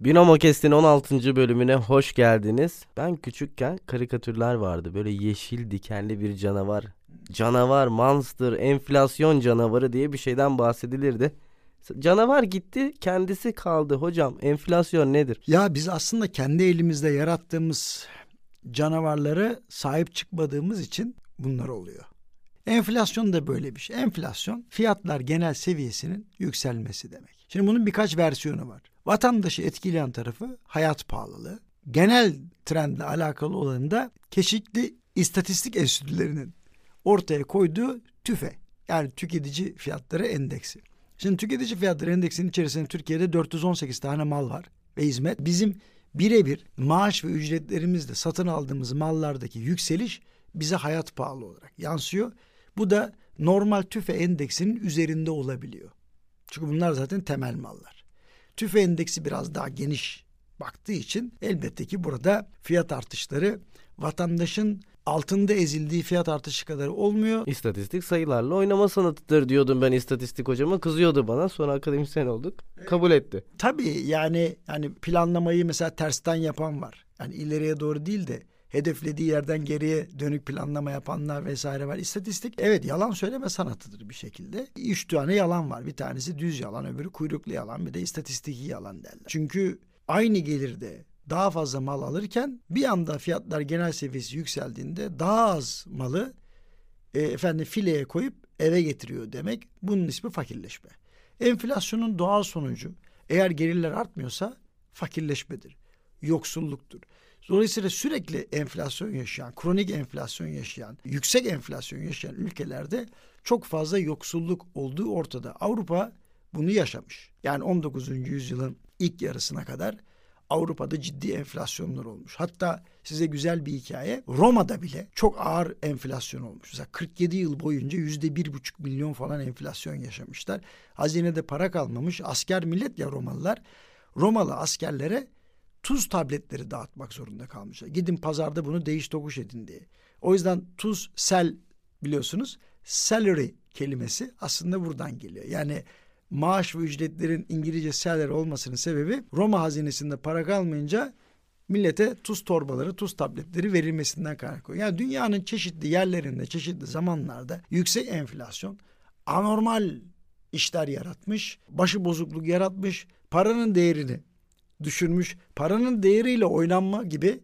Binomo Kest'in 16. bölümüne hoş geldiniz. Ben küçükken karikatürler vardı. Böyle yeşil dikenli bir canavar. Canavar, monster, enflasyon canavarı diye bir şeyden bahsedilirdi. Canavar gitti, kendisi kaldı. Hocam enflasyon nedir? Ya biz aslında kendi elimizde yarattığımız canavarlara sahip çıkmadığımız için bunlar oluyor. Enflasyon da böyle bir şey. Enflasyon fiyatlar genel seviyesinin yükselmesi demek. Şimdi bunun birkaç versiyonu var. Vatandaşı etkileyen tarafı hayat pahalılığı. Genel trendle alakalı olanı da çeşitli istatistik enstitülerinin ortaya koyduğu TÜFE yani tüketici fiyatları endeksi. Şimdi tüketici fiyatları endeksinin içerisinde Türkiye'de 418 tane mal var ve hizmet. Bizim birebir maaş ve ücretlerimizle satın aldığımız mallardaki yükseliş bize hayat pahalı olarak yansıyor. Bu da normal tüfe endeksinin üzerinde olabiliyor. Çünkü bunlar zaten temel mallar. Tüfe endeksi biraz daha geniş baktığı için elbette ki burada fiyat artışları vatandaşın altında ezildiği fiyat artışı kadar olmuyor. İstatistik sayılarla oynama sanatıdır diyordum ben istatistik hocama. Kızıyordu bana. Sonra akademisyen olduk. Kabul etti. Tabii yani yani planlamayı mesela tersten yapan var. Yani ileriye doğru değil de hedeflediği yerden geriye dönük planlama yapanlar vesaire var. İstatistik evet yalan söyleme sanatıdır bir şekilde. Üç tane yalan var. Bir tanesi düz yalan, öbürü kuyruklu yalan, bir de istatistiki yalan derler. Çünkü aynı gelirde daha fazla mal alırken bir anda fiyatlar genel seviyesi yükseldiğinde daha az malı e, efendim fileye koyup eve getiriyor demek. Bunun ismi fakirleşme. Enflasyonun doğal sonucu eğer gelirler artmıyorsa fakirleşmedir. Yoksulluktur. Dolayısıyla sürekli enflasyon yaşayan, kronik enflasyon yaşayan, yüksek enflasyon yaşayan ülkelerde çok fazla yoksulluk olduğu ortada. Avrupa bunu yaşamış. Yani 19. yüzyılın ilk yarısına kadar Avrupa'da ciddi enflasyonlar olmuş. Hatta size güzel bir hikaye. Roma'da bile çok ağır enflasyon olmuş. Mesela 47 yıl boyunca yüzde bir buçuk milyon falan enflasyon yaşamışlar. Hazinede para kalmamış. Asker millet ya Romalılar. Romalı askerlere tuz tabletleri dağıtmak zorunda kalmışlar. Gidin pazarda bunu değiş tokuş edin diye. O yüzden tuz, sel biliyorsunuz. Salary kelimesi aslında buradan geliyor. Yani maaş ve ücretlerin İngilizce salary olmasının sebebi Roma hazinesinde para kalmayınca millete tuz torbaları, tuz tabletleri verilmesinden kaynaklanıyor. Yani dünyanın çeşitli yerlerinde, çeşitli zamanlarda yüksek enflasyon anormal işler yaratmış, başı bozukluk yaratmış, paranın değerini düşürmüş, paranın değeriyle oynanma gibi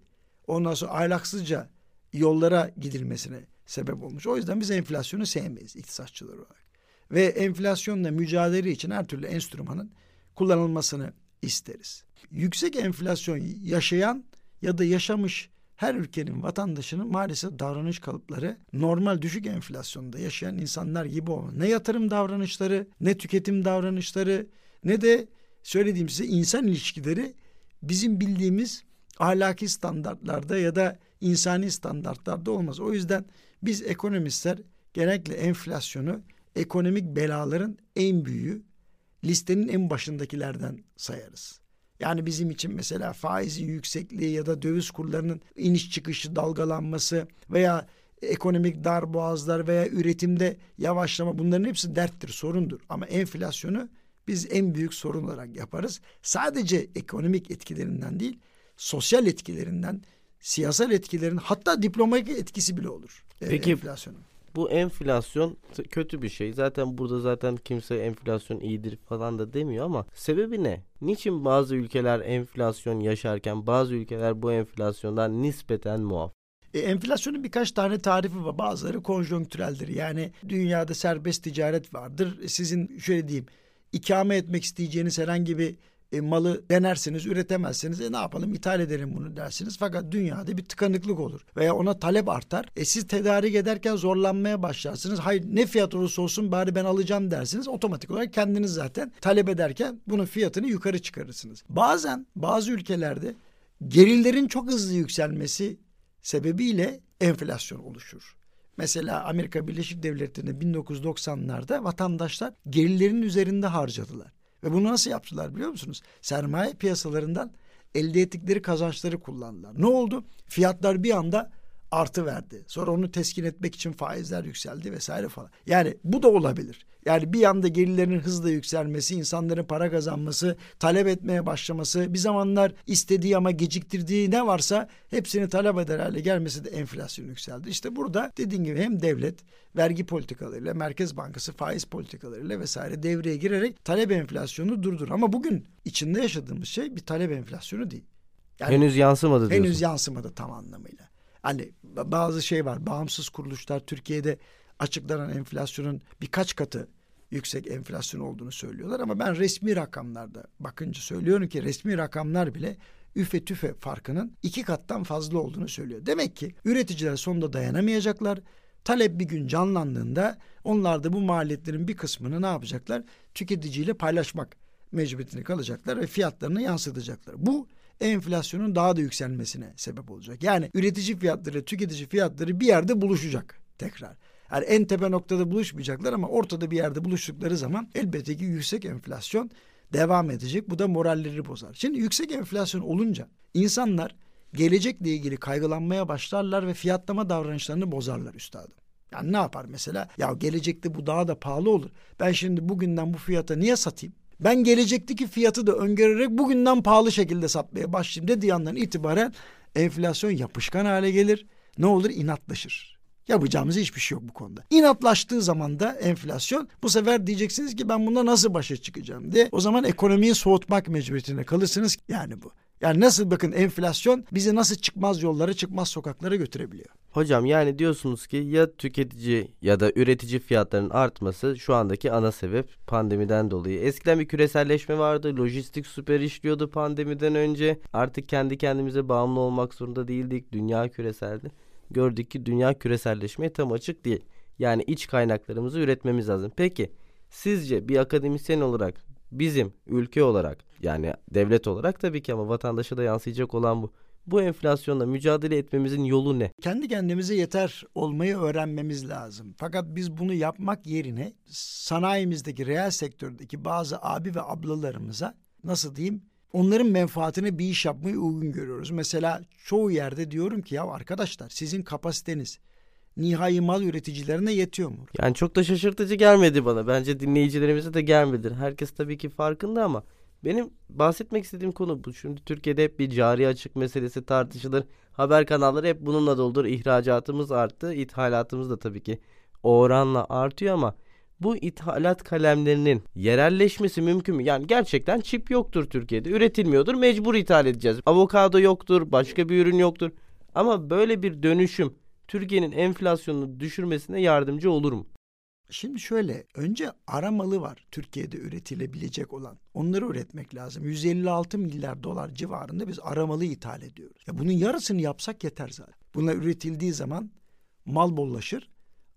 ondan sonra ahlaksızca yollara gidilmesine sebep olmuş. O yüzden biz enflasyonu sevmeyiz iktisatçılar olarak ve enflasyonla mücadele için her türlü enstrümanın kullanılmasını isteriz. Yüksek enflasyon yaşayan ya da yaşamış her ülkenin vatandaşının maalesef davranış kalıpları normal düşük enflasyonda yaşayan insanlar gibi olmalı. Ne yatırım davranışları, ne tüketim davranışları, ne de söylediğim size insan ilişkileri bizim bildiğimiz ahlaki standartlarda ya da insani standartlarda olmaz. O yüzden biz ekonomistler genellikle enflasyonu ekonomik belaların en büyüğü listenin en başındakilerden sayarız. Yani bizim için mesela faizin yüksekliği ya da döviz kurlarının iniş çıkışı dalgalanması veya ekonomik darboğazlar veya üretimde yavaşlama bunların hepsi derttir, sorundur. Ama enflasyonu biz en büyük sorun olarak yaparız. Sadece ekonomik etkilerinden değil, sosyal etkilerinden, siyasal etkilerin hatta diplomatik etkisi bile olur. E, Peki enflasyonun bu enflasyon kötü bir şey. Zaten burada zaten kimse enflasyon iyidir falan da demiyor ama sebebi ne? Niçin bazı ülkeler enflasyon yaşarken bazı ülkeler bu enflasyondan nispeten muaf? E, enflasyonun birkaç tane tarifi var. Bazıları konjonktüreldir. Yani dünyada serbest ticaret vardır. E, sizin şöyle diyeyim ikame etmek isteyeceğiniz herhangi bir e, malı denersiniz, üretemezseniz e ne yapalım ithal edelim bunu dersiniz. Fakat dünyada bir tıkanıklık olur veya ona talep artar. E siz tedarik ederken zorlanmaya başlarsınız. Hayır ne fiyat olursa olsun bari ben alacağım dersiniz. Otomatik olarak kendiniz zaten talep ederken bunun fiyatını yukarı çıkarırsınız. Bazen bazı ülkelerde gerillerin çok hızlı yükselmesi sebebiyle enflasyon oluşur. Mesela Amerika Birleşik Devletleri'nde 1990'larda vatandaşlar gelirlerin üzerinde harcadılar. Ve bunu nasıl yaptılar biliyor musunuz? Sermaye piyasalarından elde ettikleri kazançları kullandılar. Ne oldu? Fiyatlar bir anda artı verdi. Sonra onu teskin etmek için faizler yükseldi vesaire falan. Yani bu da olabilir. Yani bir yanda gelirlerin hızla yükselmesi, insanların para kazanması, talep etmeye başlaması, bir zamanlar istediği ama geciktirdiği ne varsa hepsini talep eder hale gelmesi de enflasyon yükseldi. İşte burada dediğim gibi hem devlet vergi politikalarıyla, Merkez Bankası faiz politikalarıyla vesaire devreye girerek talep enflasyonu durdur. Ama bugün içinde yaşadığımız şey bir talep enflasyonu değil. Yani henüz yansımadı diyorsun. Henüz yansımadı tam anlamıyla. Hani bazı şey var. Bağımsız kuruluşlar Türkiye'de açıklanan enflasyonun birkaç katı yüksek enflasyon olduğunu söylüyorlar ama ben resmi rakamlarda bakınca söylüyorum ki resmi rakamlar bile üfe tüfe farkının iki kattan fazla olduğunu söylüyor. Demek ki üreticiler sonunda dayanamayacaklar. Talep bir gün canlandığında onlar da bu maliyetlerin bir kısmını ne yapacaklar? Tüketiciyle paylaşmak mecburiyetine kalacaklar ve fiyatlarını yansıtacaklar. Bu enflasyonun daha da yükselmesine sebep olacak. Yani üretici fiyatları, tüketici fiyatları bir yerde buluşacak tekrar. Yani en tepe noktada buluşmayacaklar ama ortada bir yerde buluştukları zaman elbette ki yüksek enflasyon devam edecek. Bu da moralleri bozar. Şimdi yüksek enflasyon olunca insanlar gelecekle ilgili kaygılanmaya başlarlar ve fiyatlama davranışlarını bozarlar üstadım. Yani ne yapar mesela? Ya gelecekte bu daha da pahalı olur. Ben şimdi bugünden bu fiyata niye satayım? Ben gelecekteki fiyatı da öngörerek bugünden pahalı şekilde satmaya başlayayım dediği andan itibaren enflasyon yapışkan hale gelir. Ne olur? inatlaşır. Yapacağımız hiçbir şey yok bu konuda. İnatlaştığı zaman da enflasyon bu sefer diyeceksiniz ki ben bunda nasıl başa çıkacağım diye. O zaman ekonomiyi soğutmak mecburiyetinde kalırsınız. Yani bu. Yani nasıl bakın enflasyon bizi nasıl çıkmaz yollara çıkmaz sokaklara götürebiliyor. Hocam yani diyorsunuz ki ya tüketici ya da üretici fiyatlarının artması şu andaki ana sebep pandemiden dolayı. Eskiden bir küreselleşme vardı. Lojistik süper işliyordu pandemiden önce. Artık kendi kendimize bağımlı olmak zorunda değildik. Dünya küreseldi. Gördük ki dünya küreselleşmeye tam açık değil. Yani iç kaynaklarımızı üretmemiz lazım. Peki sizce bir akademisyen olarak bizim ülke olarak yani devlet olarak tabii ki ama vatandaşa da yansıyacak olan bu. Bu enflasyonla mücadele etmemizin yolu ne? Kendi kendimize yeter olmayı öğrenmemiz lazım. Fakat biz bunu yapmak yerine sanayimizdeki reel sektördeki bazı abi ve ablalarımıza nasıl diyeyim onların menfaatine bir iş yapmayı uygun görüyoruz. Mesela çoğu yerde diyorum ki ya arkadaşlar sizin kapasiteniz nihai mal üreticilerine yetiyor mu? Yani çok da şaşırtıcı gelmedi bana. Bence dinleyicilerimize de gelmedi. Herkes tabii ki farkında ama benim bahsetmek istediğim konu bu. Şimdi Türkiye'de hep bir cari açık meselesi tartışılır. Haber kanalları hep bununla doldur. İhracatımız arttı. ithalatımız da tabii ki oranla artıyor ama bu ithalat kalemlerinin yerelleşmesi mümkün mü? Yani gerçekten çip yoktur Türkiye'de. Üretilmiyordur. Mecbur ithal edeceğiz. Avokado yoktur. Başka bir ürün yoktur. Ama böyle bir dönüşüm Türkiye'nin enflasyonunu düşürmesine yardımcı olur mu? Şimdi şöyle önce aramalı var Türkiye'de üretilebilecek olan. Onları üretmek lazım. 156 milyar dolar civarında biz aramalı ithal ediyoruz. Ya bunun yarısını yapsak yeter zaten. Bunlar üretildiği zaman mal bollaşır.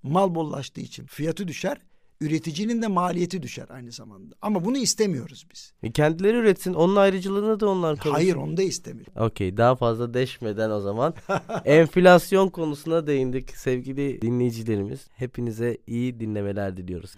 Mal bollaştığı için fiyatı düşer üreticinin de maliyeti düşer aynı zamanda. Ama bunu istemiyoruz biz. E kendileri üretsin. Onun ayrıcılığını da onlar konuşsun. Hayır onu da istemiyor. Okey daha fazla deşmeden o zaman enflasyon konusuna değindik sevgili dinleyicilerimiz. Hepinize iyi dinlemeler diliyoruz.